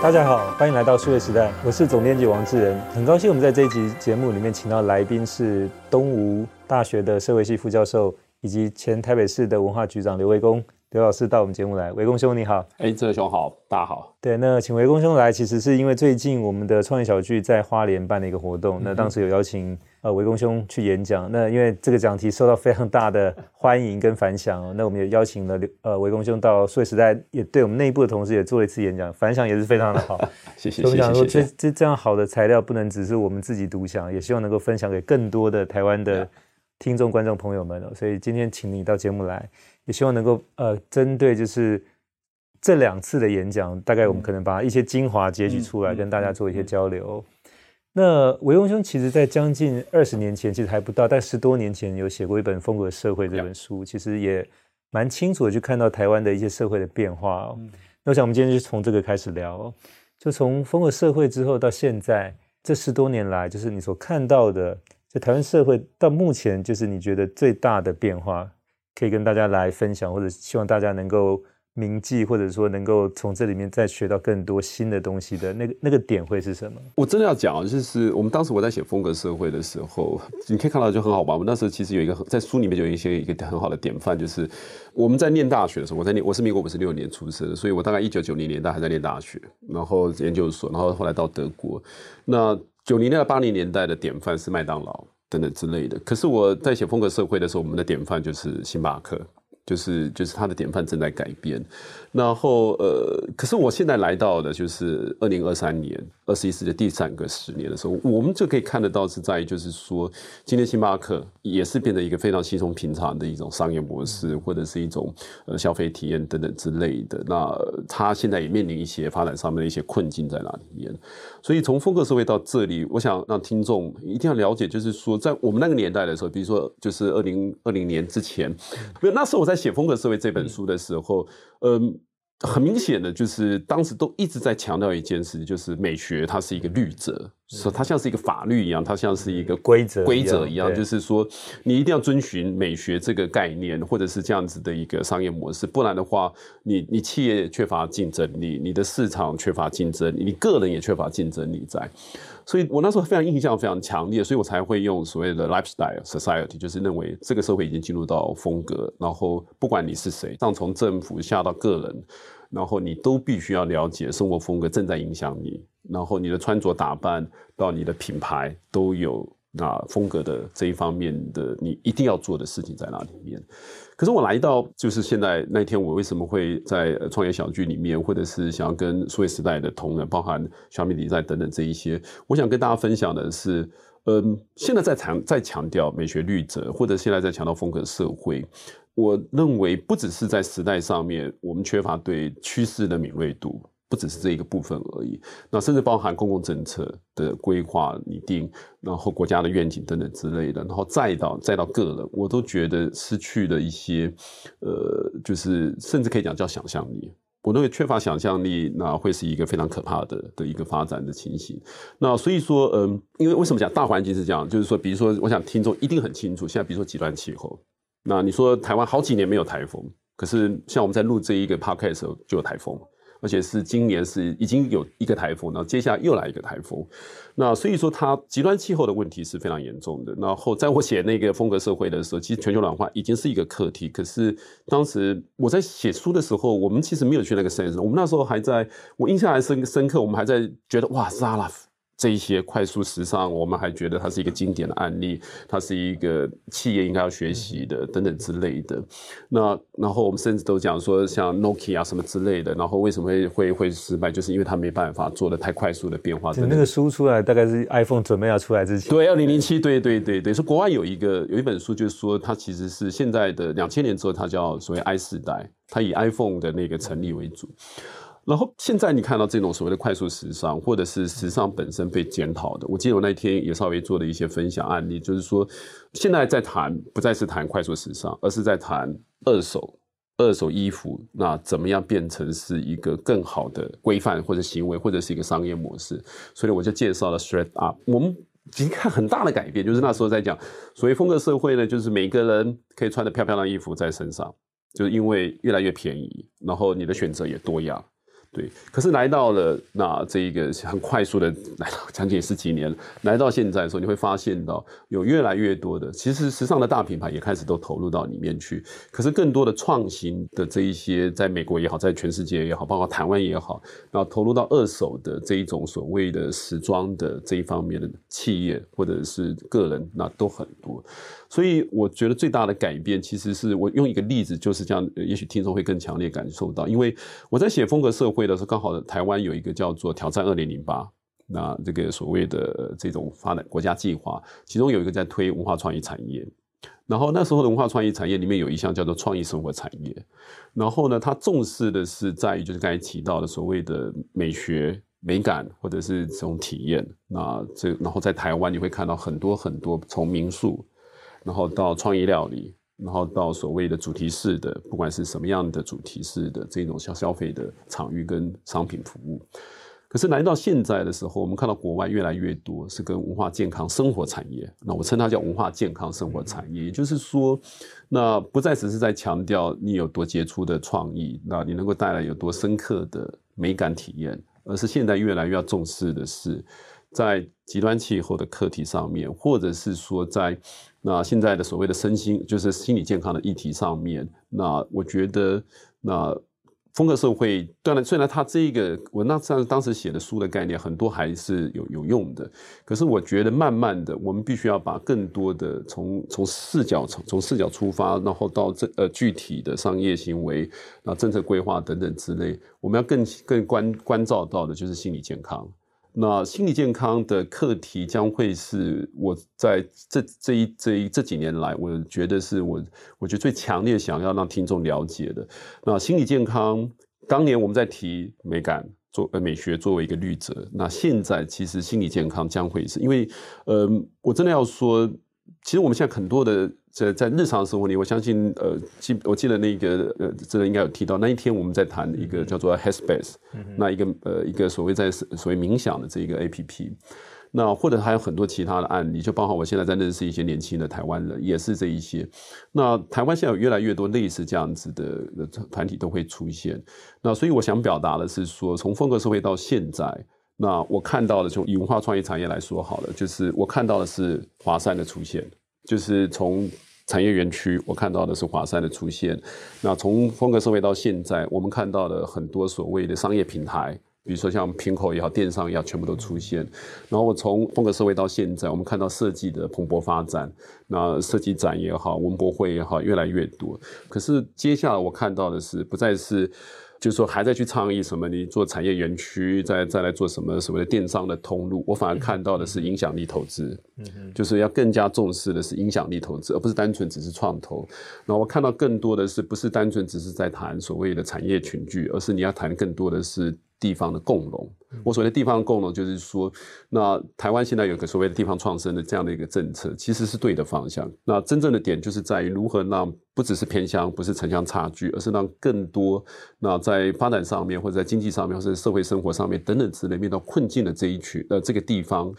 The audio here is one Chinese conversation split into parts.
大家好，欢迎来到数位时代，我是总编辑王志仁，很高兴我们在这一集节目里面请到来宾是东吴大学的社会系副教授，以及前台北市的文化局长刘维公。刘老师到我们节目来，维公兄你好，哎，志仁兄好，大家好。对，那请维公兄来，其实是因为最近我们的创业小聚在花莲办了一个活动，那当时有邀请呃维公兄去演讲，那因为这个讲题受到非常大的欢迎跟反响哦，那我们也邀请了呃维公兄到数位时代，也对我们内部的同事也做了一次演讲，反响也是非常的好。谢谢。我们想说，这这这样好的材料不能只是我们自己独享，也希望能够分享给更多的台湾的听众观众朋友们哦，所以今天请你到节目来。也希望能够呃，针对就是这两次的演讲，大概我们可能把一些精华截取出来，跟大家做一些交流。那维公兄其实，在将近二十年前，其实还不到，但十多年前有写过一本《风格社会》这本书，其实也蛮清楚的去看到台湾的一些社会的变化哦。那我想我们今天就从这个开始聊，就从《风格社会》之后到现在这十多年来，就是你所看到的，就台湾社会到目前，就是你觉得最大的变化。可以跟大家来分享，或者希望大家能够铭记，或者说能够从这里面再学到更多新的东西的那个那个点会是什么？我真的要讲，就是我们当时我在写风格社会的时候，你可以看到就很好玩。我们那时候其实有一个在书里面有一些一个很好的典范，就是我们在念大学的时候，我在念我是民国五十六年出生，所以我大概一九九零年代还在念大学，然后研究所，然后后来到德国。那九零年代八零年代的典范是麦当劳。等等之类的，可是我在写风格社会的时候，我们的典范就是星巴克。就是就是他的典范正在改变，然后呃，可是我现在来到的就是二零二三年，二十一世纪第三个十年的时候，我们就可以看得到是在于就是说，今天星巴克也是变得一个非常稀松平常的一种商业模式，或者是一种呃消费体验等等之类的。那他现在也面临一些发展上面的一些困境在那里面。所以从风格社会到这里，我想让听众一定要了解，就是说在我们那个年代的时候，比如说就是二零二零年之前，没有那时候我在。写《风格社会》这本书的时候，嗯，很明显的就是当时都一直在强调一件事，就是美学它是一个律则，说它像是一个法律一样，它像是一个规则规则一样，就是说你一定要遵循美学这个概念，或者是这样子的一个商业模式，不然的话，你你企业缺乏竞争力，你的市场缺乏竞争力，你个人也缺乏竞争力在。所以我那时候非常印象非常强烈，所以我才会用所谓的 lifestyle society，就是认为这个社会已经进入到风格，然后不管你是谁，上从政府下到个人，然后你都必须要了解生活风格正在影响你，然后你的穿着打扮到你的品牌都有那风格的这一方面的你一定要做的事情在那里面。可是我来到就是现在那天，我为什么会在创业小聚里面，或者是想要跟数位时代的同仁，包含小米底在等等这一些，我想跟大家分享的是，嗯，现在在强在强调美学律则，或者现在在强调风格社会，我认为不只是在时代上面，我们缺乏对趋势的敏锐度。不只是这一个部分而已，那甚至包含公共政策的规划拟定，然后国家的愿景等等之类的，然后再到再到个人，我都觉得失去了一些，呃，就是甚至可以讲叫想象力。我认为缺乏想象力，那会是一个非常可怕的的一个发展的情形。那所以说，嗯，因为为什么讲大环境是这样？就是说，比如说，我想听众一定很清楚，现在比如说极端气候，那你说台湾好几年没有台风，可是像我们在录这一个 podcast 时候就有台风。而且是今年是已经有一个台风，然后接下来又来一个台风，那所以说它极端气候的问题是非常严重的。然后在我写那个风格社会的时候，其实全球暖化已经是一个课题。可是当时我在写书的时候，我们其实没有去那个 sense，我们那时候还在，我印象还深深刻，我们还在觉得哇，Zara。这一些快速时尚，我们还觉得它是一个经典的案例，它是一个企业应该要学习的等等之类的。那然后我们甚至都讲说，像 Nokia 啊什么之类的，然后为什么会会会失败，就是因为它没办法做的太快速的变化。那个书出来大概是 iPhone 准备要出来之前。对，二零零七，对对对对，所以国外有一个有一本书，就是说它其实是现在的两千年之后，它叫所谓 I 世代，它以 iPhone 的那个成立为主。然后现在你看到这种所谓的快速时尚，或者是时尚本身被检讨的，我记得我那天也稍微做了一些分享案例，就是说现在在谈不再是谈快速时尚，而是在谈二手二手衣服，那怎么样变成是一个更好的规范或者行为，或者是一个商业模式？所以我就介绍了 ThredUp。我们已经看很大的改变，就是那时候在讲所谓风格社会呢，就是每个人可以穿得漂漂亮衣服在身上，就是因为越来越便宜，然后你的选择也多样。对，可是来到了那这一个很快速的来到将近十几年，来到现在的时候，你会发现到有越来越多的，其实时尚的大品牌也开始都投入到里面去。可是更多的创新的这一些，在美国也好，在全世界也好，包括台湾也好，然后投入到二手的这一种所谓的时装的这一方面的企业或者是个人，那都很多。所以我觉得最大的改变，其实是我用一个例子，就是这样，也许听众会更强烈感受到，因为我在写风格社会的时候，刚好台湾有一个叫做挑战二零零八，那这个所谓的这种发展国家计划，其中有一个在推文化创意产业，然后那时候的文化创意产业里面有一项叫做创意生活产业，然后呢，它重视的是在于就是刚才提到的所谓的美学美感或者是这种体验，那这然后在台湾你会看到很多很多从民宿。然后到创意料理，然后到所谓的主题式的，不管是什么样的主题式的这种消消费的场域跟商品服务。可是来到现在的时候，我们看到国外越来越多是跟文化健康生活产业，那我称它叫文化健康生活产业，也就是说，那不再只是在强调你有多杰出的创意，那你能够带来有多深刻的美感体验，而是现在越来越要重视的是。在极端气候的课题上面，或者是说在那现在的所谓的身心，就是心理健康的议题上面，那我觉得那风格社会，当然虽然它这个我那上当时写的书的概念很多还是有有用的，可是我觉得慢慢的，我们必须要把更多的从从视角从从视角出发，然后到这呃具体的商业行为，那政策规划等等之类，我们要更更关关照到的就是心理健康。那心理健康的课题将会是我在这这一这一这几年来，我觉得是我我觉得最强烈想要让听众了解的。那心理健康，当年我们在提美感做呃美学作为一个律则，那现在其实心理健康将会是因为，呃，我真的要说，其实我们现在很多的。在在日常生活里，我相信，呃，记我记得那个，呃，这个应该有提到，那一天我们在谈一个叫做 Headspace，那一个呃一个所谓在所谓冥想的这一个 APP，那或者还有很多其他的案例，就包括我现在在认识一些年轻的台湾人，也是这一些。那台湾现在有越来越多类似这样子的团体都会出现。那所以我想表达的是说，从风格社会到现在，那我看到的，从以文化创意产业来说好了，就是我看到的是华山的出现，就是从。产业园区，我看到的是华山的出现。那从风格社会到现在，我们看到的很多所谓的商业平台，比如说像平口也好，电商也好，全部都出现。然后我从风格社会到现在，我们看到设计的蓬勃发展。那设计展也好，文博会也好，越来越多。可是接下来我看到的是，不再是。就是说，还在去倡议什么？你做产业园区，再再来做什么什么的电商的通路？我反而看到的是影响力投资，就是要更加重视的是影响力投资，而不是单纯只是创投。那我看到更多的是，不是单纯只是在谈所谓的产业群聚，而是你要谈更多的是。地方的共荣，我所谓的地方共荣，就是说，那台湾现在有个所谓的地方创生的这样的一个政策，其实是对的方向。那真正的点就是在于如何让不只是偏乡，不是城乡差距，而是让更多那在发展上面，或者在经济上面，或者社会生活上面等等之类，面到困境的这一群呃这个地方，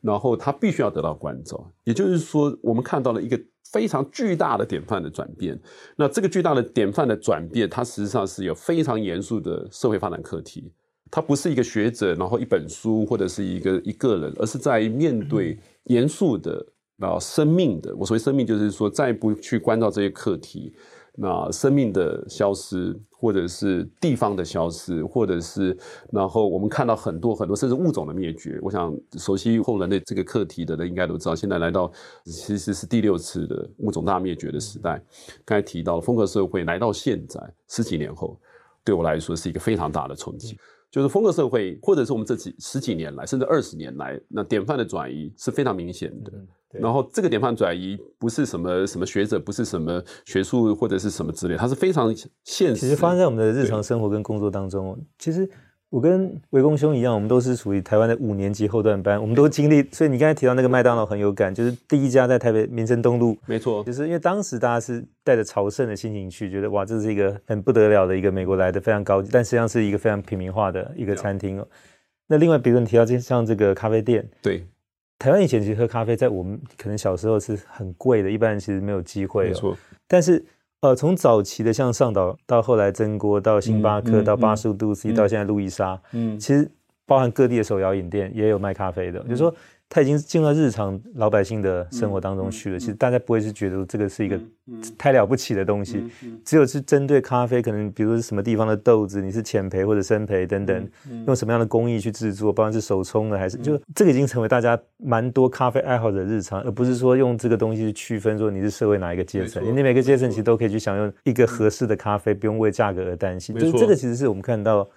然后他必须要得到关照。也就是说，我们看到了一个非常巨大的典范的转变。那这个巨大的典范的转变，它实际上是有非常严肃的社会发展课题。他不是一个学者，然后一本书或者是一个一个人，而是在面对严肃的啊生命的。我所谓生命，就是说再不去关照这些课题，那生命的消失，或者是地方的消失，或者是然后我们看到很多很多甚至物种的灭绝。我想熟悉后人类这个课题的人应该都知道，现在来到其实是第六次的物种大灭绝的时代。刚才提到风格社会来到现在十几年后，对我来说是一个非常大的冲击。就是风格社会，或者是我们这几十几年来，甚至二十年来，那典范的转移是非常明显的。嗯、然后这个典范转移不是什么什么学者，不是什么学术或者是什么之类，它是非常现实。其实发生在我们的日常生活跟工作当中，其实。我跟维公兄一样，我们都是属于台湾的五年级后段班，我们都经历。所以你刚才提到那个麦当劳很有感，就是第一家在台北民生东路，没错，就是因为当时大家是带着朝圣的心情去，觉得哇，这是一个很不得了的一个美国来的非常高级，但实际上是一个非常平民化的一个餐厅哦。那另外，比如你提到这像这个咖啡店，对，台湾以前其实喝咖啡，在我们可能小时候是很贵的，一般人其实没有机会。没错，但是。呃，从早期的像上岛到后来蒸锅到星巴克、嗯、到八十五度 C、嗯、到现在路易莎，嗯，其实包含各地的手摇饮店也有卖咖啡的，嗯、就是说。它已经进入到日常老百姓的生活当中去了。其实大家不会是觉得这个是一个太了不起的东西，只有是针对咖啡，可能比如说什么地方的豆子，你是浅焙或者深焙等等，用什么样的工艺去制作，不管是手冲的还是就这个已经成为大家蛮多咖啡爱好者的日常，而不是说用这个东西去区分说你是社会哪一个阶层，你每个阶层其实都可以去享用一个合适的咖啡，不用为价格而担心。就是这个其实是我们看到。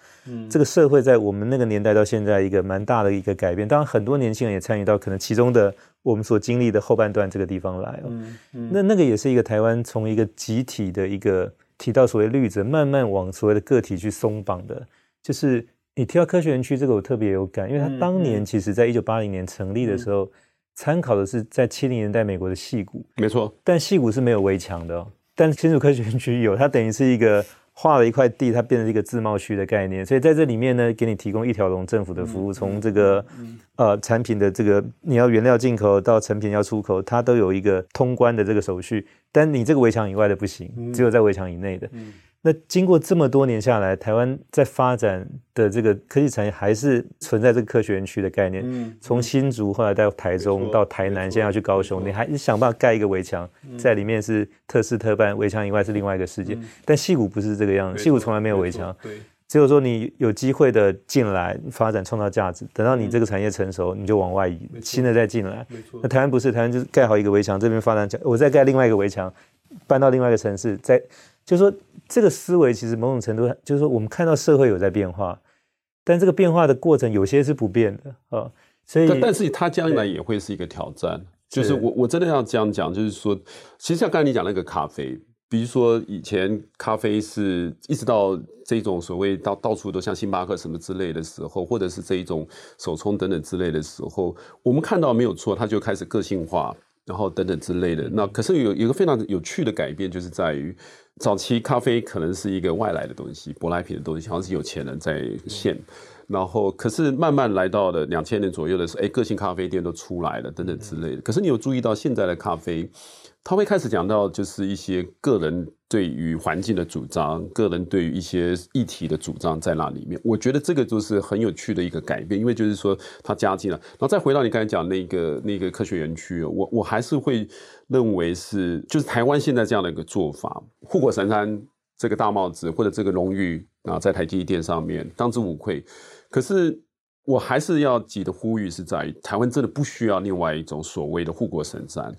这个社会在我们那个年代到现在一个蛮大的一个改变，当然很多年轻人也参与到可能其中的我们所经历的后半段这个地方来哦。那那个也是一个台湾从一个集体的一个提到所谓绿者，慢慢往所谓的个体去松绑的。就是你提到科学园区这个，我特别有感，因为它当年其实在一九八零年成立的时候，参考的是在七零年代美国的戏谷，没错，但戏谷是没有围墙的哦，但新竹科学园区有，它等于是一个。划了一块地，它变成一个自贸区的概念，所以在这里面呢，给你提供一条龙政府的服务，从这个呃产品的这个你要原料进口到成品要出口，它都有一个通关的这个手续，但你这个围墙以外的不行，只有在围墙以内的。那经过这么多年下来，台湾在发展的这个科技产业还是存在这个科学园区的概念。嗯，从新竹后来到台中到台南，现在要去高雄，你还是想办法盖一个围墙，在里面是特事特办，围墙以外是另外一个世界。但戏谷不是这个样子，戏谷从来没有围墙，只有说你有机会的进来发展创造价值，等到你这个产业成熟，你就往外移，新的再进来。那台湾不是，台湾就是盖好一个围墙，这边发展，我再盖另外一个围墙，搬到另外一个城市，再。就是说，这个思维其实某种程度，就是说，我们看到社会有在变化，但这个变化的过程有些是不变的啊。所以，但是它将来也会是一个挑战。就是我我真的要这样讲，就是说，其实像刚才你讲那个咖啡，比如说以前咖啡是一直到这种所谓到到处都像星巴克什么之类的时候，或者是这一种手冲等等之类的时候，我们看到没有错，它就开始个性化，然后等等之类的。那可是有有一个非常有趣的改变，就是在于。早期咖啡可能是一个外来的东西，舶来品的东西，好像是有钱人在线。然后，可是慢慢来到了两千年左右的时候，哎，个性咖啡店都出来了，等等之类的。可是你有注意到现在的咖啡，他会开始讲到就是一些个人对于环境的主张，个人对于一些议题的主张在那里面。我觉得这个就是很有趣的一个改变，因为就是说他加进了。然后再回到你刚才讲那个那个科学园区，我我还是会认为是就是台湾现在这样的一个做法，护国神山这个大帽子或者这个荣誉啊，在台积电上面当之无愧。可是，我还是要急的呼吁是在，台湾真的不需要另外一种所谓的护国神山，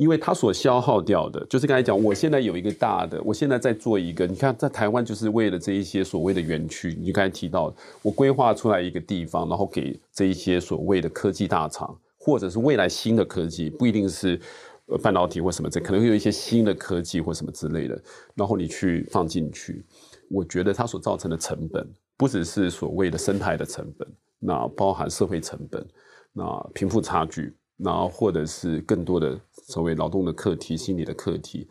因为它所消耗掉的，就是刚才讲，我现在有一个大的，我现在在做一个，你看，在台湾就是为了这一些所谓的园区，你刚才提到，我规划出来一个地方，然后给这一些所谓的科技大厂，或者是未来新的科技，不一定是半导体或什么这，可能会有一些新的科技或什么之类的，然后你去放进去，我觉得它所造成的成本。不只是所谓的生态的成本，那包含社会成本，那贫富差距，那或者是更多的所谓劳动的课题、心理的课题，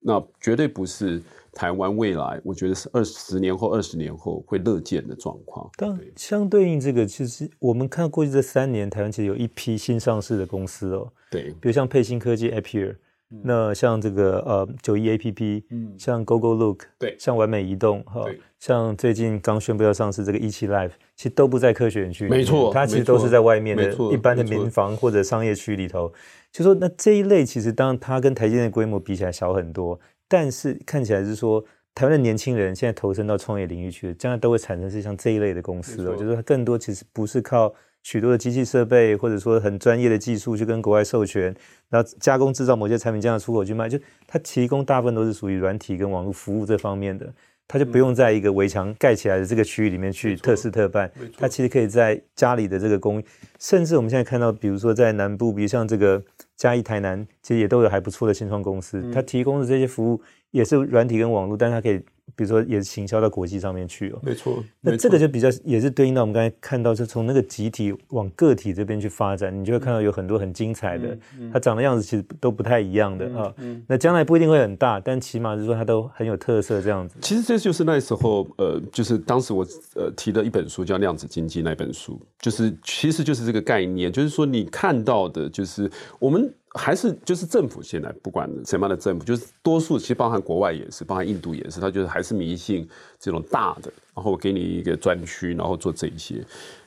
那绝对不是台湾未来，我觉得是二十年后、二十年后会乐见的状况。但相对应这个，其实我们看过去这三年，台湾其实有一批新上市的公司哦，对，比如像沛兴科技 Appear。那像这个呃九一 A P P，嗯，像 Google Look，对，像完美移动哈，像最近刚宣布要上市这个一期 Life，其实都不在科学园区，没错，它其实都是在外面的一般的民房或者商业区里头。就说那这一类其实当然它跟台积电的规模比起来小很多，但是看起来是说台湾的年轻人现在投身到创业领域去，将来都会产生是像这一类的公司哦，就是它更多其实不是靠。许多的机器设备，或者说很专业的技术，去跟国外授权，然后加工制造某些产品，这样出口去卖，就它提供大部分都是属于软体跟网络服务这方面的，它就不用在一个围墙盖起来的这个区域里面去特事特办，它其实可以在家里的这个工，甚至我们现在看到，比如说在南部，比如像这个嘉义、台南，其实也都有还不错的新创公司，它提供的这些服务也是软体跟网络，但它可以。比如说，也是行销到国际上面去哦。没错，那这个就比较也是对应到我们刚才看到，是从那个集体往个体这边去发展，你就会看到有很多很精彩的，它长的样子其实都不太一样的啊。那将来不一定会很大，但起码是说它都很有特色这样子。其实这就是那时候，呃，就是当时我呃提的一本书叫《量子经济》那本书，就是其实就是这个概念，就是说你看到的，就是我们。还是就是政府现在不管什么样的政府，就是多数其实包含国外也是，包含印度也是，他就是还是迷信这种大的，然后给你一个专区，然后做这一些。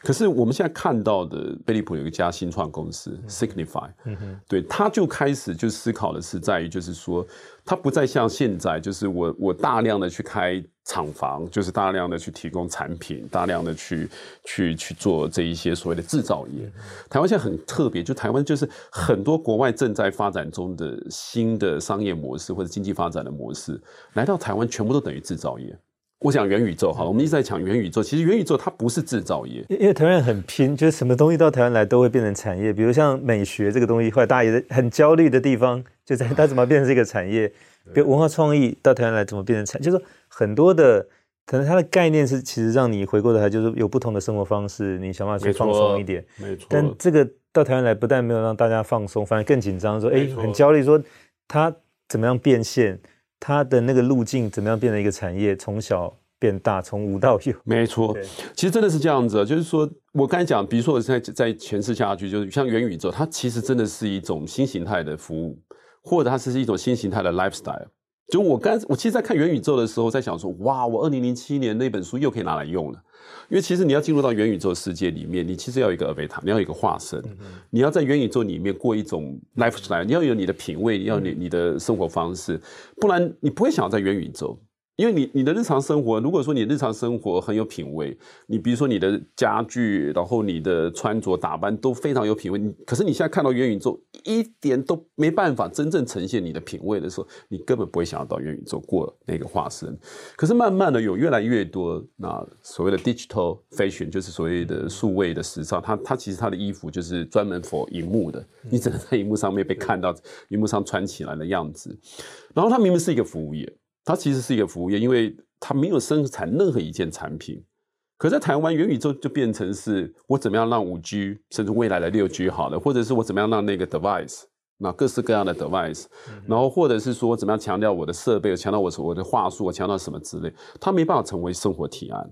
可是我们现在看到的飞利浦有一家新创公司 Signify，嗯，对，他就开始就思考的是在于就是说，他不再像现在，就是我我大量的去开厂房，就是大量的去提供产品，大量的去去去做这一些所谓的制造业。台湾现在很特别，就台湾就是很多国外。正在发展中的新的商业模式或者经济发展的模式，来到台湾全部都等于制造业。我讲元宇宙哈，我们一直在讲元宇宙，其实元宇宙它不是制造业，因为台湾人很拼，就是什么东西到台湾来都会变成产业。比如像美学这个东西，后来大家也很焦虑的地方，就在 它怎么变成这个产业。比如文化创意到台湾来怎么变成产，就是说很多的可能它的概念是其实让你回过头来就是有不同的生活方式，你想办法去放松一点，没错，但这个。到台湾来，不但没有让大家放松，反而更紧张。说，哎，很焦虑，说它怎么样变现，他的那个路径怎么样变成一个产业，从小变大，从无到有。没错，其实真的是这样子。就是说我刚才讲，比如说我在在诠释下去，就是像元宇宙，它其实真的是一种新形态的服务，或者它是一种新形态的 lifestyle。就我刚我其实，在看元宇宙的时候，在想说，哇，我二零零七年那本书又可以拿来用了。因为其实你要进入到元宇宙世界里面，你其实要有一个 avatar，你要有一个化身，你要在元宇宙里面过一种 lifestyle，你要有你的品味，你要你你的生活方式，不然你不会想要在元宇宙。因为你你的日常生活，如果说你日常生活很有品味，你比如说你的家具，然后你的穿着打扮都非常有品味，你可是你现在看到元宇宙一点都没办法真正呈现你的品味的时候，你根本不会想要到元宇宙过那个化身。可是慢慢的有越来越多那所谓的 digital fashion，就是所谓的数位的时尚，它它其实它的衣服就是专门 for 荧幕的，你只能在荧幕上面被看到荧幕上穿起来的样子，然后它明明是一个服务业。它其实是一个服务业，因为它没有生产任何一件产品。可在台湾，元宇宙就变成是我怎么样让五 G，甚至未来的六 G 好了，或者是我怎么样让那个 device，那各式各样的 device，然后或者是说怎么样强调我的设备，强调我我的话术，我强调什么之类，它没办法成为生活提案。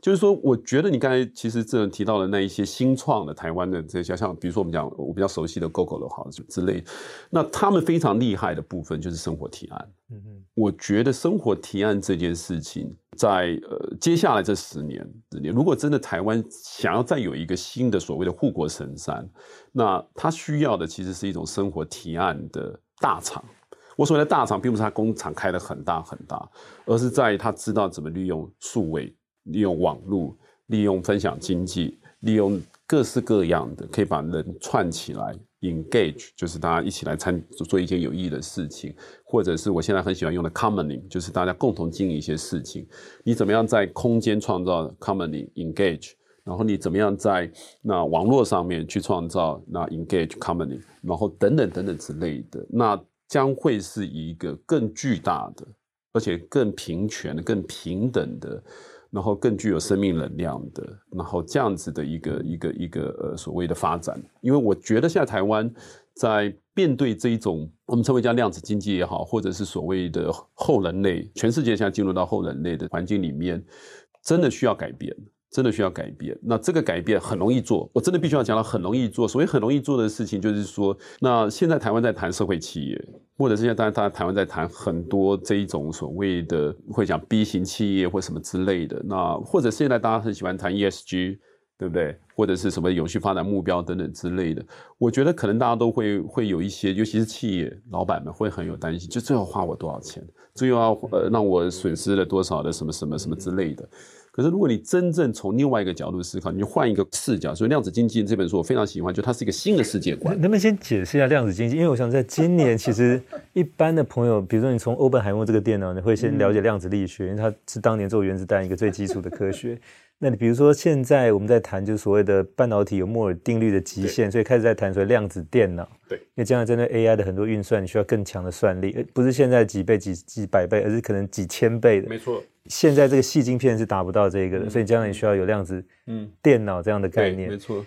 就是说，我觉得你刚才其实这提到的那一些新创的台湾的这些，像比如说我们讲我比较熟悉的 Gogoro 好之类，那他们非常厉害的部分就是生活提案。嗯嗯，我觉得生活提案这件事情在，在呃接下来这十年，十年，如果真的台湾想要再有一个新的所谓的护国神山，那他需要的其实是一种生活提案的大厂。我所谓的大厂，并不是他工厂开得很大很大，而是在于他知道怎么利用数位。利用网络，利用分享经济，利用各式各样的可以把人串起来，engage，就是大家一起来参做一件有意义的事情，或者是我现在很喜欢用的 commoning，就是大家共同经营一些事情。你怎么样在空间创造 commoning engage，然后你怎么样在那网络上面去创造那 engage commoning，然后等等等等之类的，那将会是一个更巨大的，而且更平权、更平等的。然后更具有生命能量的，然后这样子的一个一个一个呃所谓的发展，因为我觉得现在台湾在面对这一种我们称为叫量子经济也好，或者是所谓的后人类，全世界现在进入到后人类的环境里面，真的需要改变。真的需要改变，那这个改变很容易做，我真的必须要讲到很容易做。所谓很容易做的事情，就是说，那现在台湾在谈社会企业，或者是现在大家大家台湾在谈很多这一种所谓的会讲 B 型企业或什么之类的，那或者现在大家很喜欢谈 ESG，对不对？或者是什么永续发展目标等等之类的，我觉得可能大家都会会有一些，尤其是企业老板们会很有担心，就最后花我多少钱，最后要呃让我损失了多少的什么什么什么之类的。可是，如果你真正从另外一个角度思考，你就换一个视角。所以，《量子经济》这本书我非常喜欢，就它是一个新的世界观。能不能先解释一下量子经济？因为我想在今年，其实一般的朋友，比如说你从欧本海默这个电脑，你会先了解量子力学，因为它是当年做原子弹一个最基础的科学。那你比如说现在我们在谈，就是所谓的半导体有摩尔定律的极限，所以开始在谈所谓量子电脑。对，因为将来针对 AI 的很多运算，你需要更强的算力，不是现在几倍、几几百倍，而是可能几千倍的。没错。现在这个细晶片是达不到这个的，嗯、所以将来你需要有量子嗯电脑这样的概念，没错。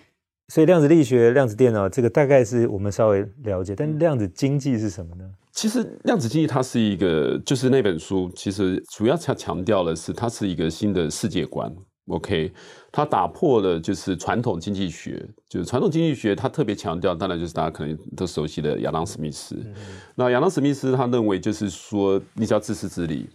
所以量子力学、量子电脑这个大概是我们稍微了解，但量子经济是什么呢？其实量子经济它是一个，就是那本书其实主要强强调的是它是一个新的世界观。OK，他打破了就是传统经济学，就是传统经济学，他特别强调，当然就是大家可能都熟悉的亚当·史密斯。嗯、那亚当·史密斯他认为，就是说，你只要自私自利。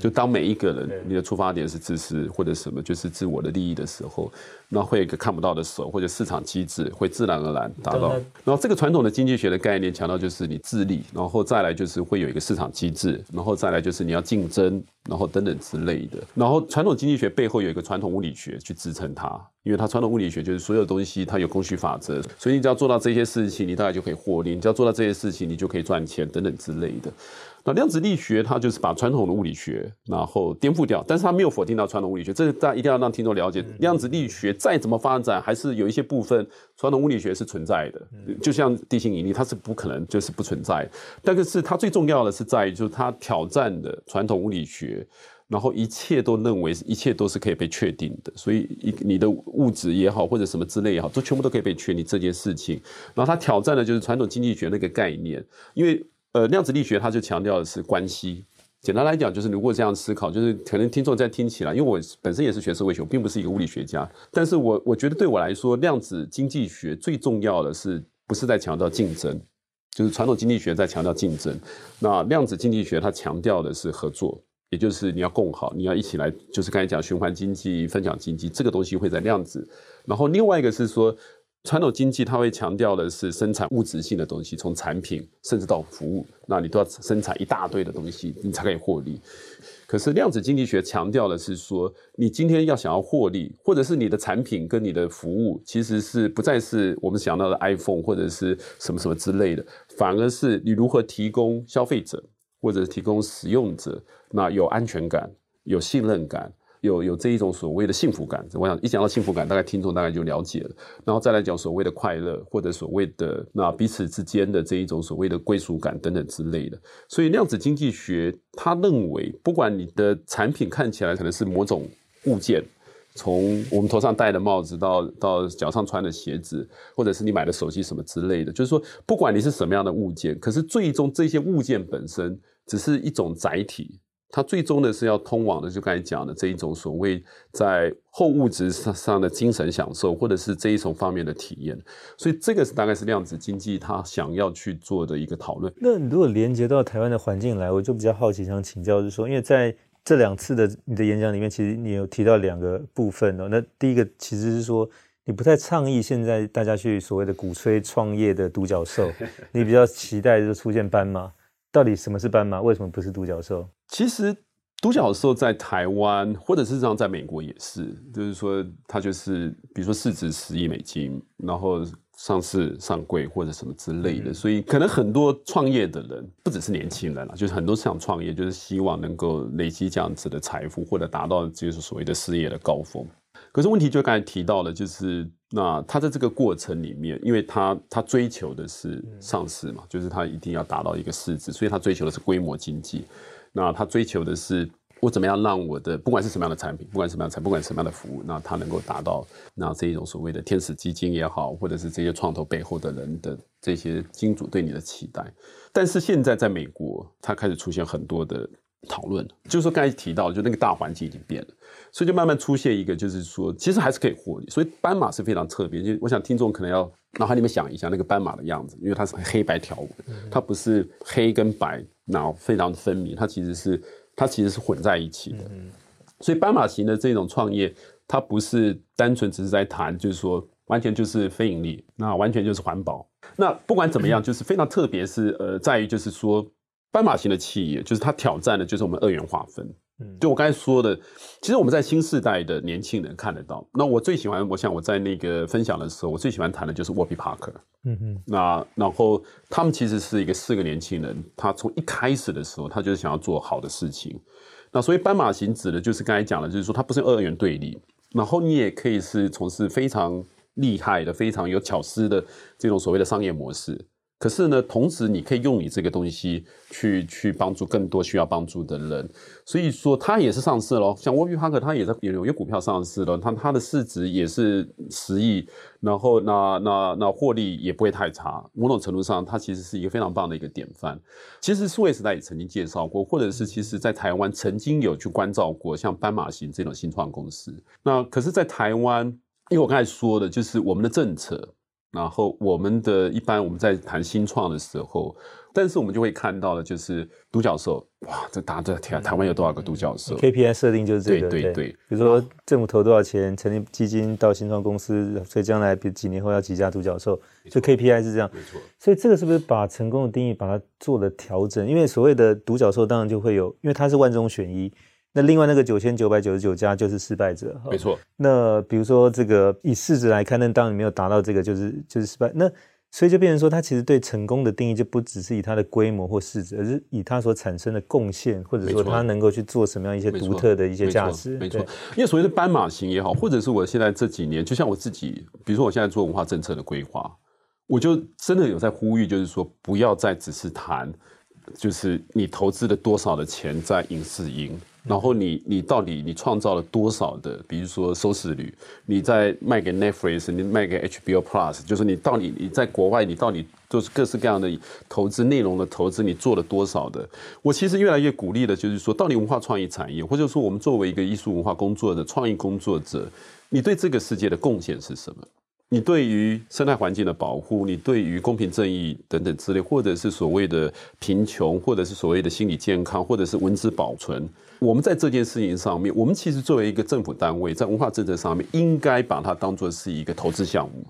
就当每一个人，你的出发点是自私或者什么，就是自我的利益的时候，那会有一个看不到的手或者市场机制会自然而然达到。然后这个传统的经济学的概念强调就是你自利，然后再来就是会有一个市场机制，然后再来就是你要竞争，然后等等之类的。然后传统经济学背后有一个传统物理学去支撑它，因为它传统物理学就是所有东西它有供需法则，所以你只要做到这些事情，你大概就可以获利；你只要做到这些事情，你就可以赚钱等等之类的。那量子力学它就是把传统的物理学然后颠覆掉，但是它没有否定到传统物理学，这个大家一定要让听众了解。量子力学再怎么发展，还是有一些部分传统物理学是存在的，就像地心引力，它是不可能就是不存在。但是它最重要的是在于，就是它挑战的传统物理学，然后一切都认为一切都是可以被确定的，所以一你的物质也好或者什么之类也好，都全部都可以被确定这件事情。然后它挑战的就是传统经济学那个概念，因为。呃，量子力学它就强调的是关系。简单来讲，就是如果这样思考，就是可能听众在听起来，因为我本身也是学社会学，我并不是一个物理学家，但是我我觉得对我来说，量子经济学最重要的是不是在强调竞争，就是传统经济学在强调竞争，那量子经济学它强调的是合作，也就是你要共好，你要一起来，就是刚才讲循环经济、分享经济这个东西会在量子，然后另外一个是说。传统经济它会强调的是生产物质性的东西，从产品甚至到服务，那你都要生产一大堆的东西，你才可以获利。可是量子经济学强调的是说，你今天要想要获利，或者是你的产品跟你的服务，其实是不再是我们想到的 iPhone 或者是什么什么之类的，反而是你如何提供消费者或者提供使用者，那有安全感、有信任感。有有这一种所谓的幸福感，我想一讲到幸福感，大概听众大概就了解了。然后再来讲所谓的快乐，或者所谓的那彼此之间的这一种所谓的归属感等等之类的。所以量子经济学他认为，不管你的产品看起来可能是某种物件，从我们头上戴的帽子到到脚上穿的鞋子，或者是你买的手机什么之类的，就是说不管你是什么样的物件，可是最终这些物件本身只是一种载体。它最终的是要通往的，就刚才讲的这一种所谓在后物质上上的精神享受，或者是这一种方面的体验。所以这个是大概是量子经济它想要去做的一个讨论。那如果连接到台湾的环境来，我就比较好奇，想请教，就是说，因为在这两次的你的演讲里面，其实你有提到两个部分哦。那第一个其实是说，你不太倡议现在大家去所谓的鼓吹创业的独角兽，你比较期待就出现斑马。到底什么是斑马？为什么不是独角兽？其实独角兽在台湾，或者事实上在美国也是，就是说它就是，比如说市值十亿美金，然后上市上柜或者什么之类的，所以可能很多创业的人，不只是年轻人了，就是很多想创业，就是希望能够累积这样子的财富，或者达到就是所谓的事业的高峰。可是问题就刚才提到了，就是那他在这个过程里面，因为他他追求的是上市嘛，就是他一定要达到一个市值，所以他追求的是规模经济。那他追求的是我怎么样让我的不管是什么样的产品，不管什么样的产，不管什么样的服务，那他能够达到那这一种所谓的天使基金也好，或者是这些创投背后的人的这些金主对你的期待。但是现在在美国，他开始出现很多的。讨论，就是说刚才提到，就那个大环境已经变了，所以就慢慢出现一个，就是说其实还是可以获利。所以斑马是非常特别，就我想听众可能要脑海里面想一下那个斑马的样子，因为它是黑白条纹，它不是黑跟白，然后非常的分明，它其实是它其实是混在一起的。所以斑马型的这种创业，它不是单纯只是在谈，就是说完全就是非盈利，那完全就是环保。那不管怎么样，就是非常特别，是呃，在于就是说。斑马型的企业，就是它挑战的，就是我们二元划分。嗯，就我刚才说的，其实我们在新世代的年轻人看得到。那我最喜欢，我想我在那个分享的时候，我最喜欢谈的就是 w o b b y Parker。嗯哼，那然后他们其实是一个四个年轻人，他从一开始的时候，他就是想要做好的事情。那所以斑马型指的就是刚才讲的，就是说它不是二元对立，然后你也可以是从事非常厉害的、非常有巧思的这种所谓的商业模式。可是呢，同时你可以用你这个东西去去帮助更多需要帮助的人，所以说它也是上市咯。像沃比帕克，它也在有有股票上市了，它它的市值也是十亿，然后那那那获利也不会太差。某种程度上，它其实是一个非常棒的一个典范。其实数位时代也曾经介绍过，或者是其实在台湾曾经有去关照过像斑马型这种新创公司。那可是，在台湾，因为我刚才说的就是我们的政策。然后我们的一般我们在谈新创的时候，但是我们就会看到的就是独角兽，哇，这大家都天，台湾有多少个独角兽？KPI 设定就是这个，对对对。比如说政府投多少钱，成立基金到新创公司，所以将来比几年后要几家独角兽，就 KPI 是这样。没错。所以这个是不是把成功的定义把它做了调整？因为所谓的独角兽当然就会有，因为它是万中选一。那另外那个九千九百九十九家就是失败者，没错。那比如说这个以市值来看，那当你没有达到这个，就是就是失败。那所以就变成说，它其实对成功的定义就不只是以它的规模或市值，而是以它所产生的贡献，或者说它能够去做什么样一些独特的一些价值。没错，因为所谓的斑马型也好，或者是我现在这几年，就像我自己，比如说我现在做文化政策的规划，我就真的有在呼吁，就是说不要再只是谈，就是你投资了多少的钱在影视营。然后你你到底你创造了多少的，比如说收视率？你在卖给 Netflix，你卖给 HBO Plus，就是你到底你在国外你到底都是各式各样的投资内容的投资，你做了多少的？我其实越来越鼓励的就是说，到底文化创意产业，或者说我们作为一个艺术文化工作者、创意工作者，你对这个世界的贡献是什么？你对于生态环境的保护，你对于公平正义等等之类，或者是所谓的贫穷，或者是所谓的心理健康，或者是文字保存，我们在这件事情上面，我们其实作为一个政府单位，在文化政策上面，应该把它当做是一个投资项目。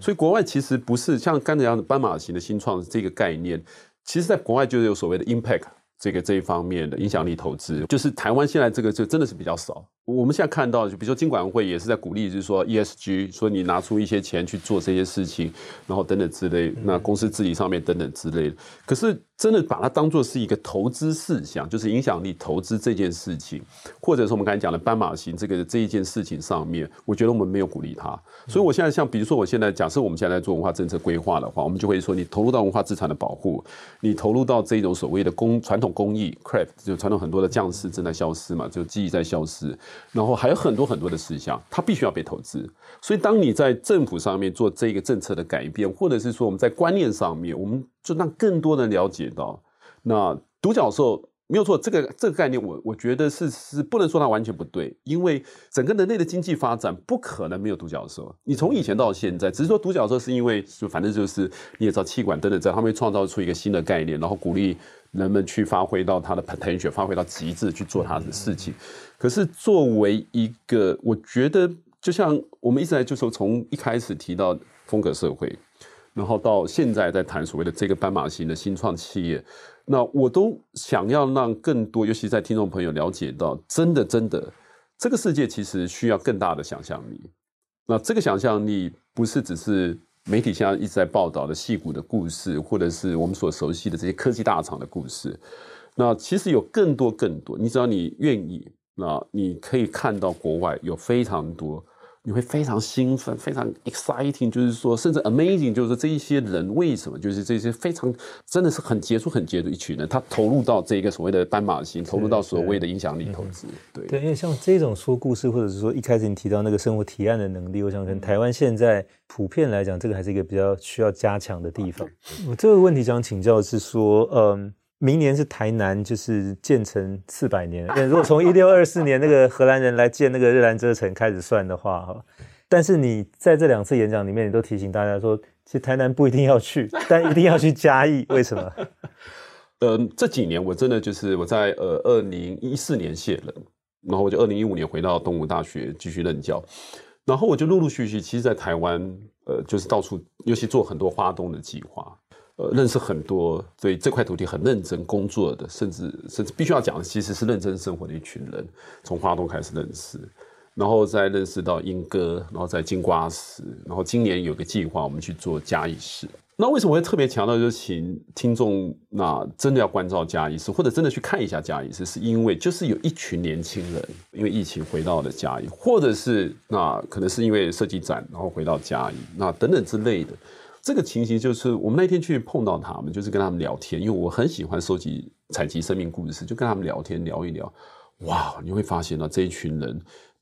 所以国外其实不是像刚才这样的斑马型的新创这个概念，其实在国外就是有所谓的 impact。这个这一方面的影响力投资，就是台湾现在这个就真的是比较少。我们现在看到，就比如说金管会也是在鼓励，就是说 ESG，说你拿出一些钱去做这些事情，然后等等之类，那公司治理上面等等之类。可是真的把它当做是一个投资事项，就是影响力投资这件事情，或者是我们刚才讲的斑马型这个这一件事情上面，我觉得我们没有鼓励它。所以我现在像比如说我现在假设我们现在做文化政策规划的话，我们就会说你投入到文化资产的保护，你投入到这种所谓的工传统。工艺 craft 就传统很多的匠师正在消失嘛，就技艺在消失，然后还有很多很多的事项，它必须要被投资。所以当你在政府上面做这个政策的改变，或者是说我们在观念上面，我们就让更多人了解到，那独角兽。没有错，这个这个概念我，我我觉得是是不能说它完全不对，因为整个人类的经济发展不可能没有独角兽。你从以前到现在，只是说独角兽是因为就反正就是你也知道气管等等在，他们会创造出一个新的概念，然后鼓励人们去发挥到它的 potential，发挥到极致去做它的事情。可是作为一个，我觉得就像我们一直在就说从一开始提到风格社会，然后到现在在谈所谓的这个斑马型的新创企业。那我都想要让更多，尤其在听众朋友了解到，真的真的，这个世界其实需要更大的想象力。那这个想象力不是只是媒体现在一直在报道的矽谷的故事，或者是我们所熟悉的这些科技大厂的故事。那其实有更多更多，你只要你愿意，那你可以看到国外有非常多。你会非常兴奋，非常 exciting，就是说，甚至 amazing，就是说这一些人为什么，就是这些非常真的是很杰出、很杰出一群人，他投入到这个所谓的斑马型，投入到所谓的影响力投资，对对，因为像这种说故事，或者是说一开始你提到那个生活提案的能力，我想跟台湾现在普遍来讲，这个还是一个比较需要加强的地方。我这个问题想请教的是说，嗯。明年是台南就是建成四百年，如果从一六二四年那个荷兰人来建那个日兰遮城开始算的话，哈，但是你在这两次演讲里面，你都提醒大家说，其实台南不一定要去，但一定要去嘉义，为什么？呃，这几年我真的就是我在呃二零一四年卸任，然后我就二零一五年回到东吴大学继续任教，然后我就陆陆续续，其实，在台湾呃就是到处，尤其做很多花东的计划。呃，认识很多对这块土地很认真工作的，甚至甚至必须要讲的，其实是认真生活的一群人。从花东开始认识，然后再认识到莺歌，然后再金瓜石，然后今年有个计划，我们去做嘉义市。那为什么我会特别强调，就请听众那真的要关照嘉义市，或者真的去看一下嘉义市，是因为就是有一群年轻人因为疫情回到了嘉义，或者是那可能是因为设计展，然后回到嘉义，那等等之类的。这个情形就是我们那天去碰到他们，就是跟他们聊天，因为我很喜欢收集采集生命故事，就跟他们聊天聊一聊。哇，你会发现呢，这一群人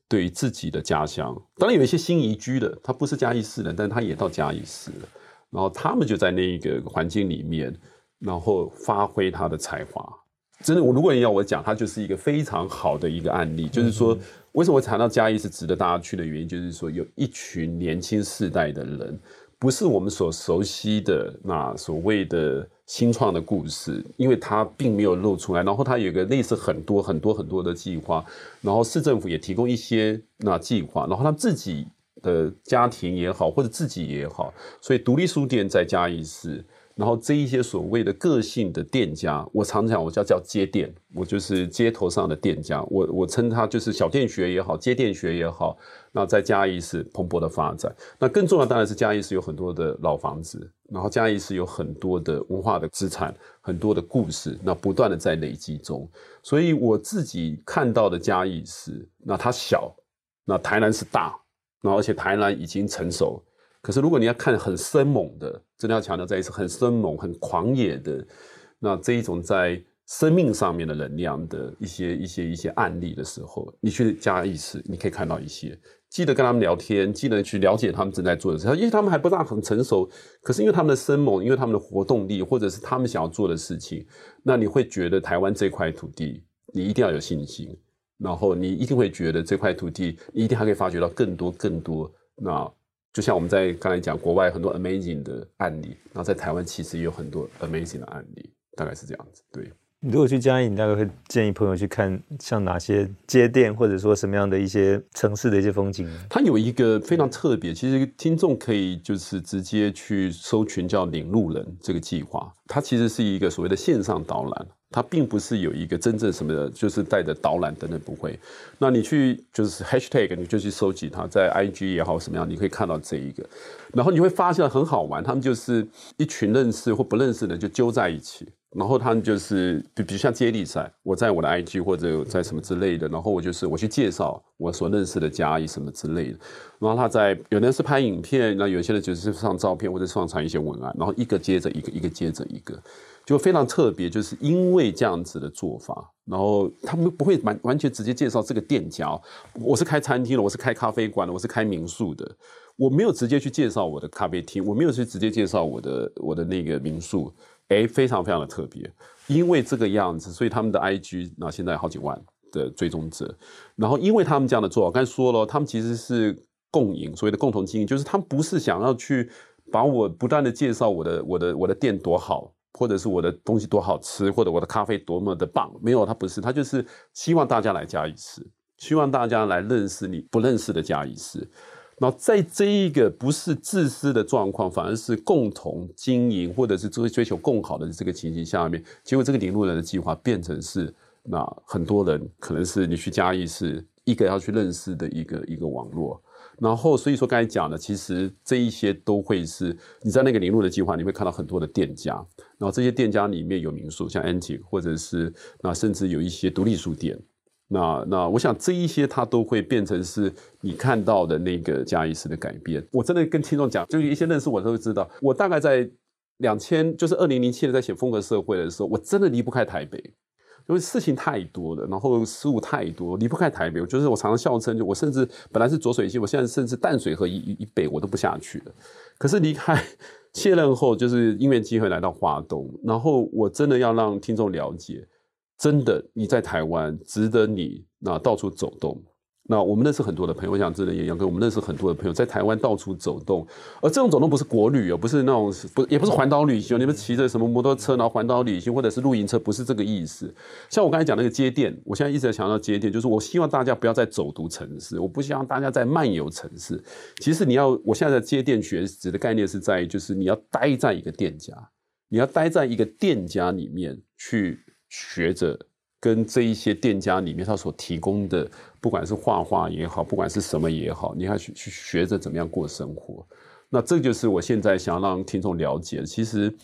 对于自己的家乡，当然有一些新移居的，他不是嘉义市人，但他也到嘉义市了，然后他们就在那一个环境里面，然后发挥他的才华。真的，我如果你要我讲，他就是一个非常好的一个案例，就是说。为什么我谈到嘉义是值得大家去的原因，就是说有一群年轻世代的人，不是我们所熟悉的那所谓的新创的故事，因为它并没有露出来。然后它有一个类似很多很多很多的计划，然后市政府也提供一些那计划，然后他自己的家庭也好，或者自己也好，所以独立书店再加一次。然后这一些所谓的个性的店家，我常讲我叫叫街店，我就是街头上的店家，我我称它就是小店学也好，街店学也好。那在嘉义市蓬勃的发展，那更重要当然是嘉义市有很多的老房子，然后嘉义市有很多的文化的资产，很多的故事，那不断的在累积中。所以我自己看到的嘉义市，那它小，那台南是大，那而且台南已经成熟。可是，如果你要看很生猛的，真的要强调再一次，很生猛、很狂野的，那这一种在生命上面的能量的一些、一些、一些案例的时候，你去加一次，你可以看到一些。记得跟他们聊天，记得去了解他们正在做的事情，因为他们还不大很成熟。可是因为他们的生猛，因为他们的活动力，或者是他们想要做的事情，那你会觉得台湾这块土地，你一定要有信心。然后你一定会觉得这块土地，你一定还可以发掘到更多、更多。那。就像我们在刚才讲，国外很多 amazing 的案例，然后在台湾其实也有很多 amazing 的案例，大概是这样子。对，你如果去嘉义，你大概会建议朋友去看像哪些街店，或者说什么样的一些城市的一些风景？它有一个非常特别，其实听众可以就是直接去搜寻叫领路人这个计划，它其实是一个所谓的线上导览。它并不是有一个真正什么的，就是带着导览等等不会。那你去就是 hashtag，你就去收集它，在 IG 也好什么样，你可以看到这一个，然后你会发现很好玩，他们就是一群认识或不认识的人就揪在一起，然后他们就是比比如像接力赛，我在我的 IG 或者在什么之类的，然后我就是我去介绍我所认识的嘉义什么之类的，然后他在有的人是拍影片，那有些人就是上照片或者上传一些文案，然后一个接着一个，一个接着一个。就非常特别，就是因为这样子的做法，然后他们不会完完全直接介绍这个店家。我是开餐厅的，我是开咖啡馆的，我是开民宿的，我没有直接去介绍我的咖啡厅，我没有去直接介绍我的我的那个民宿，哎，非常非常的特别。因为这个样子，所以他们的 IG 那现在好几万的追踪者，然后因为他们这样的做，我刚才说了，他们其实是共赢，所谓的共同经营，就是他们不是想要去把我不断的介绍我的我的我的店多好。或者是我的东西多好吃，或者我的咖啡多么的棒，没有，他不是，他就是希望大家来嘉义市，希望大家来认识你不认识的嘉义市。那在这一个不是自私的状况，反而是共同经营，或者是追追求更好的这个情形下面，结果这个领路人的计划变成是那很多人可能是你去嘉义是一个要去认识的一个一个网络。然后，所以说刚才讲的，其实这一些都会是你在那个领路的计划，你会看到很多的店家。然后这些店家里面有民宿，像 N 记或者是那甚至有一些独立书店。那那我想这一些它都会变成是你看到的那个加义市的改变。我真的跟听众讲，就是一些认识我都会知道，我大概在两千，就是二零零七年在写风格社会的时候，我真的离不开台北。因为事情太多了，然后事务太多，离不开台北。就是我常常笑称，就我甚至本来是浊水溪，我现在甚至淡水河以以北我都不下去了。可是离开卸任后，就是因为机会来到花东，然后我真的要让听众了解，真的你在台湾值得你那到处走动。那我们认识很多的朋友，我想真的也要跟我们认识很多的朋友，在台湾到处走动，而这种走动不是国旅哦，不是那种不也不是环岛旅行，你们骑着什么摩托车然后环岛旅行，或者是露营车，不是这个意思。像我刚才讲那个街店，我现在一直在强调街店，就是我希望大家不要再走读城市，我不希望大家在漫游城市。其实你要，我现在的街店学指的概念是在于，就是你要待在一个店家，你要待在一个店家里面去学着。跟这一些店家里面，他所提供的，不管是画画也好，不管是什么也好，你要去去学着怎么样过生活。那这就是我现在想要让听众了解。其实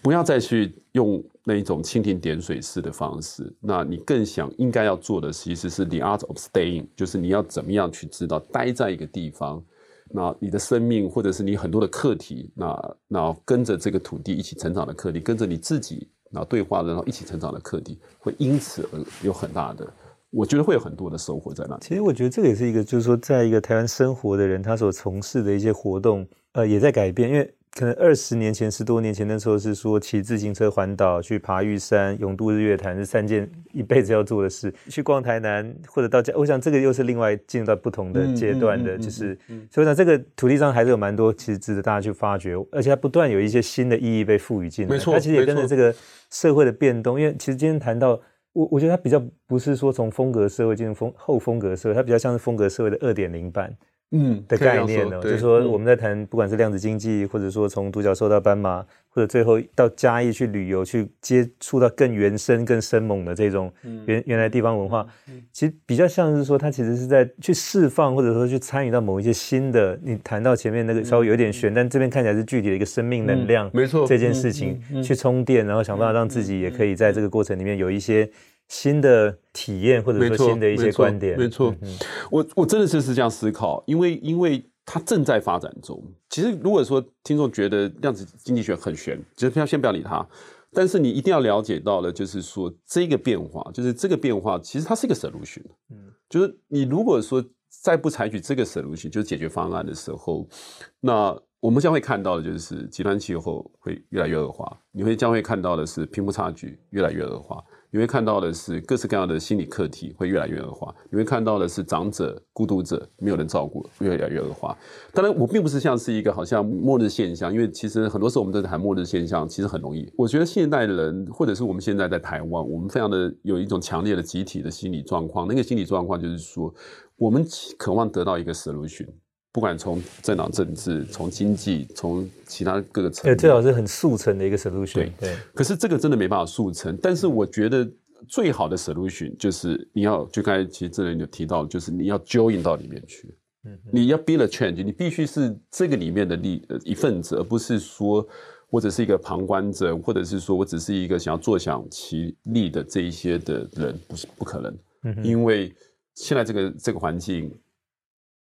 不要再去用那一种蜻蜓点水式的方式。那你更想应该要做的，其实是 the art of staying，就是你要怎么样去知道待在一个地方，那你的生命或者是你很多的课题，那那跟着这个土地一起成长的课题，跟着你自己然后对话然后一起成长的课题，会因此而有很大的，我觉得会有很多的收获在那。其实我觉得这个也是一个，就是说，在一个台湾生活的人，他所从事的一些活动，呃，也在改变，因为。可能二十年前、十多年前那时候是说骑自行车环岛、去爬玉山、勇渡日月潭是三件一辈子要做的事。去逛台南或者到家，我想这个又是另外进入到不同的阶段的，就是所以讲这个土地上还是有蛮多其实值得大家去发掘，而且它不断有一些新的意义被赋予进来。没错，它其实也跟着这个社会的变动，因为其实今天谈到我，我觉得它比较不是说从风格社会进入风后风格社会，它比较像是风格社会的二点零版。嗯的概念呢，就是说我们在谈，不管是量子经济，或者说从独角兽到斑马，或者最后到嘉义去旅游，去接触到更原生、更生猛的这种原原来地方文化，其实比较像是说，它其实是在去释放，或者说去参与到某一些新的。你谈到前面那个稍微有点悬，但这边看起来是具体的一个生命能量，没错，这件事情去充电，然后想办法让自己也可以在这个过程里面有一些。新的体验，或者说新的一些观点，没错，嗯、我我真的是是这样思考，因为因为它正在发展中。其实如果说听众觉得量子经济学很玄，就不要先不要理它。但是你一定要了解到的，就是说这个变化，就是这个变化，其实它是一个 solution。嗯，就是你如果说再不采取这个 solution，就是解决方案的时候，那我们将会看到的就是极端气候会越来越恶化，你会将会看到的是贫富差距越来越恶化。你会看到的是各式各样的心理课题会越来越恶化，你会看到的是长者、孤独者没有人照顾，越来越恶化。当然，我并不是像是一个好像末日现象，因为其实很多时候我们都在谈末日现象，其实很容易。我觉得现代人，或者是我们现在在台湾，我们非常的有一种强烈的集体的心理状况，那个心理状况就是说，我们渴望得到一个 solution。不管从政党政治，从经济，从其他各个层面，最好是很速成的一个 solution。对，对。可是这个真的没办法速成。但是我觉得最好的 solution 就是你要，就刚才其实这人有提到，就是你要 join 到里面去。嗯。你要 build a change，你必须是这个里面的力一份子，而不是说我只是一个旁观者，或者是说我只是一个想要坐享其利的这一些的人，不是不可能。嗯。因为现在这个这个环境。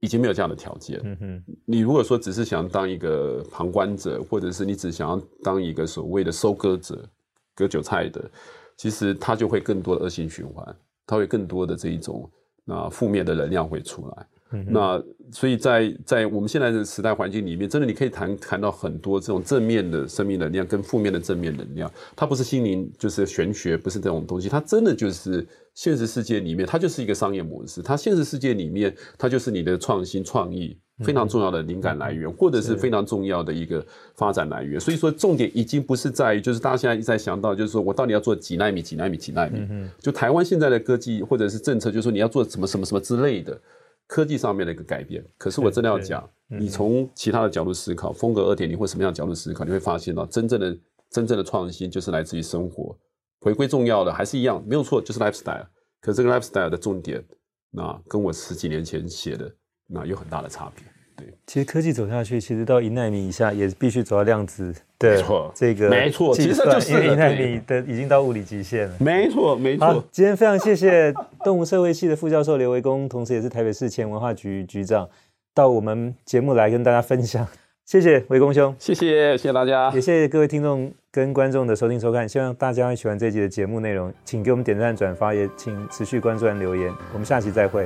已经没有这样的条件。嗯哼，你如果说只是想当一个旁观者，或者是你只想要当一个所谓的收割者、割韭菜的，其实它就会更多的恶性循环，它会更多的这一种那负面的能量会出来。嗯、那所以在在我们现在的时代环境里面，真的你可以谈谈到很多这种正面的生命能量跟负面的正面能量，它不是心灵，就是玄学，不是这种东西，它真的就是现实世界里面，它就是一个商业模式，它现实世界里面，它就是你的创新创意非常重要的灵感来源，或者是非常重要的一个发展来源。所以说，重点已经不是在于，就是大家现在一直在想到，就是说我到底要做几纳米、几纳米、几纳米，就台湾现在的科技或者是政策，就是说你要做什么什么什么之类的。科技上面的一个改变，可是我真的要讲，你从其他的角度思考，风格二点零或什么样的角度思考，你会发现到真正的真正的创新就是来自于生活，回归重要的还是一样，没有错，就是 lifestyle。可是这个 lifestyle 的重点，那跟我十几年前写的那有很大的差别。对，其实科技走下去，其实到一纳米以下也必须走到量子。对，没错，这个没错，其实就是一纳米的已经到物理极限了。没错，没错。好，今天非常谢谢动物社会系的副教授刘维公，同时也是台北市前文化局局长，到我们节目来跟大家分享。谢谢维公兄，谢谢，谢谢大家，也谢谢各位听众跟观众的收听收看。希望大家会喜欢这一集的节目内容，请给我们点赞、转发，也请持续关注和留言。我们下期再会。